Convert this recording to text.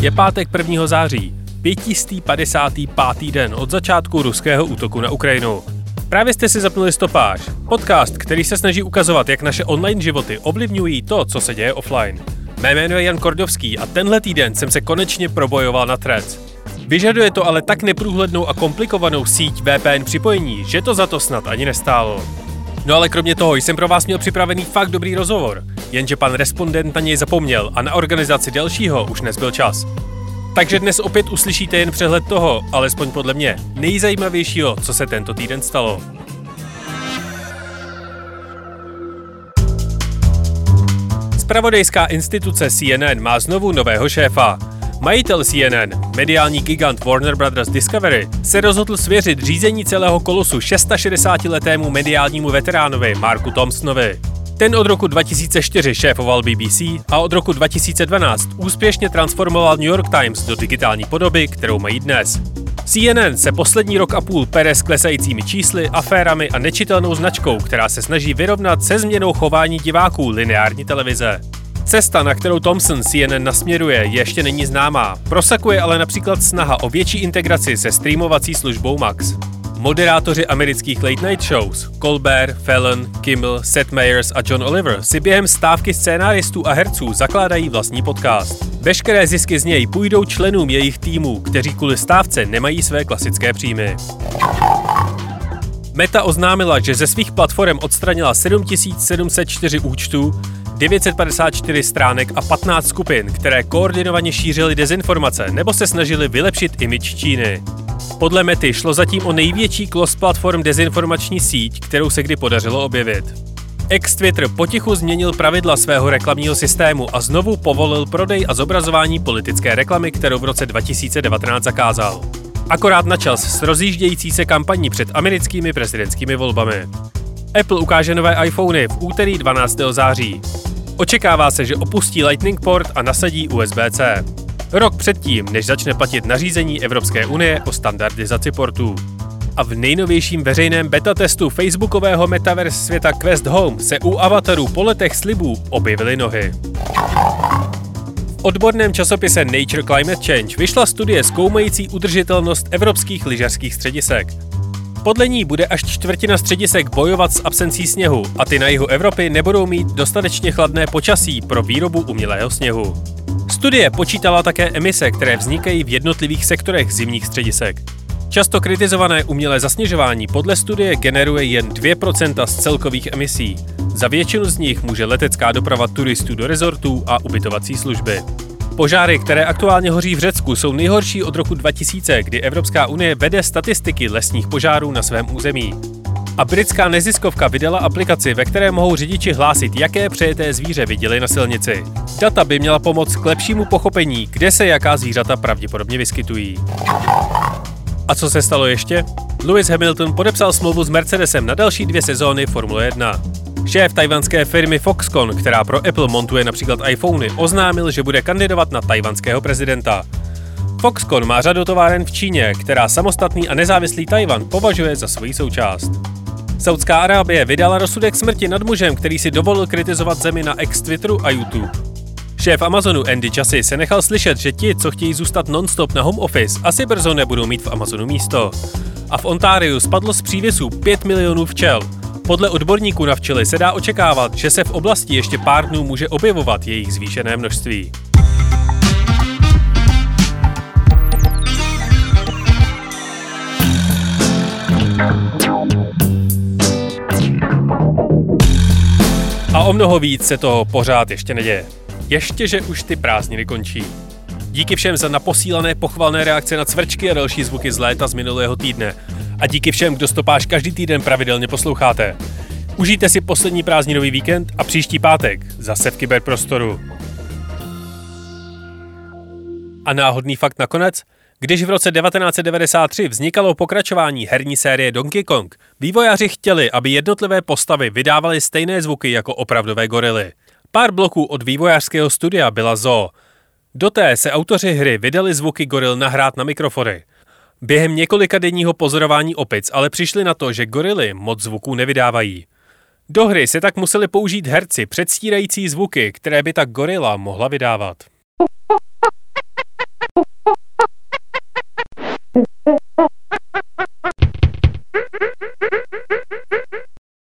Je pátek 1. září, 555. den od začátku ruského útoku na Ukrajinu. Právě jste si zapnuli stopáž, podcast, který se snaží ukazovat, jak naše online životy ovlivňují to, co se děje offline. Mé jméno je Jan Kordovský a tenhle týden jsem se konečně probojoval na Threads. Vyžaduje to ale tak neprůhlednou a komplikovanou síť VPN připojení, že to za to snad ani nestálo. No ale kromě toho jsem pro vás měl připravený fakt dobrý rozhovor, jenže pan respondent na něj zapomněl a na organizaci dalšího už nezbyl čas. Takže dnes opět uslyšíte jen přehled toho, alespoň podle mě, nejzajímavějšího, co se tento týden stalo. Spravodajská instituce CNN má znovu nového šéfa. Majitel CNN, mediální gigant Warner Brothers Discovery, se rozhodl svěřit řízení celého kolosu 660-letému mediálnímu veteránovi Marku Thompsonovi. Ten od roku 2004 šéfoval BBC a od roku 2012 úspěšně transformoval New York Times do digitální podoby, kterou mají dnes. CNN se poslední rok a půl pere s klesajícími čísly, aférami a nečitelnou značkou, která se snaží vyrovnat se změnou chování diváků lineární televize. Cesta, na kterou Thomson CNN nasměruje, ještě není známá. Prosakuje ale například snaha o větší integraci se streamovací službou Max. Moderátoři amerických late night shows Colbert, Fallon, Kimmel, Seth Meyers a John Oliver si během stávky scénáristů a herců zakládají vlastní podcast. Veškeré zisky z něj půjdou členům jejich týmů, kteří kvůli stávce nemají své klasické příjmy. Meta oznámila, že ze svých platform odstranila 7704 účtů, 954 stránek a 15 skupin, které koordinovaně šířily dezinformace nebo se snažili vylepšit imič Číny. Podle Mety šlo zatím o největší cross-platform dezinformační síť, kterou se kdy podařilo objevit. Ex-Twitter potichu změnil pravidla svého reklamního systému a znovu povolil prodej a zobrazování politické reklamy, kterou v roce 2019 zakázal. Akorát na čas s rozjíždějící se kampaní před americkými prezidentskými volbami. Apple ukáže nové iPhony v úterý 12. září. Očekává se, že opustí Lightning port a nasadí USB-C. Rok předtím, než začne platit nařízení Evropské unie o standardizaci portů. A v nejnovějším veřejném beta testu facebookového metaverse světa Quest Home se u avatarů po letech slibů objevily nohy. V odborném časopise Nature Climate Change vyšla studie zkoumající udržitelnost evropských lyžařských středisek. Podle ní bude až čtvrtina středisek bojovat s absencí sněhu a ty na jihu Evropy nebudou mít dostatečně chladné počasí pro výrobu umělého sněhu. Studie počítala také emise, které vznikají v jednotlivých sektorech zimních středisek. Často kritizované umělé zasněžování podle studie generuje jen 2% z celkových emisí. Za většinu z nich může letecká doprava turistů do rezortů a ubytovací služby. Požáry, které aktuálně hoří v Řecku, jsou nejhorší od roku 2000, kdy Evropská unie vede statistiky lesních požárů na svém území. A britská neziskovka vydala aplikaci, ve které mohou řidiči hlásit, jaké přejeté zvíře viděli na silnici. Data by měla pomoct k lepšímu pochopení, kde se jaká zvířata pravděpodobně vyskytují. A co se stalo ještě? Lewis Hamilton podepsal smlouvu s Mercedesem na další dvě sezóny Formule 1. Šéf tajvanské firmy Foxconn, která pro Apple montuje například iPhony, oznámil, že bude kandidovat na tajvanského prezidenta. Foxconn má řadu továren v Číně, která samostatný a nezávislý Tajvan považuje za svoji součást. Saudská Arábie vydala rozsudek smrti nad mužem, který si dovolil kritizovat zemi na ex-Twitteru a YouTube. Šéf Amazonu Andy Jassy se nechal slyšet, že ti, co chtějí zůstat non-stop na home office, asi brzo nebudou mít v Amazonu místo. A v Ontáriu spadlo z přívěsů 5 milionů včel. Podle odborníků na včely se dá očekávat, že se v oblasti ještě pár dnů může objevovat jejich zvýšené množství. A o mnoho víc se toho pořád ještě neděje. Ještě, že už ty prázdniny končí. Díky všem za naposílané pochvalné reakce na cvrčky a další zvuky z léta z minulého týdne. A díky všem, kdo stopáž každý týden pravidelně posloucháte. Užijte si poslední prázdninový víkend a příští pátek zase v kyberprostoru. A náhodný fakt nakonec? Když v roce 1993 vznikalo pokračování herní série Donkey Kong, vývojáři chtěli, aby jednotlivé postavy vydávaly stejné zvuky jako opravdové gorily. Pár bloků od vývojářského studia byla Zoo. Do té se autoři hry vydali zvuky goril nahrát na mikrofony. Během několika denního pozorování opic ale přišli na to, že gorily moc zvuků nevydávají. Do hry se tak museli použít herci předstírající zvuky, které by tak gorila mohla vydávat.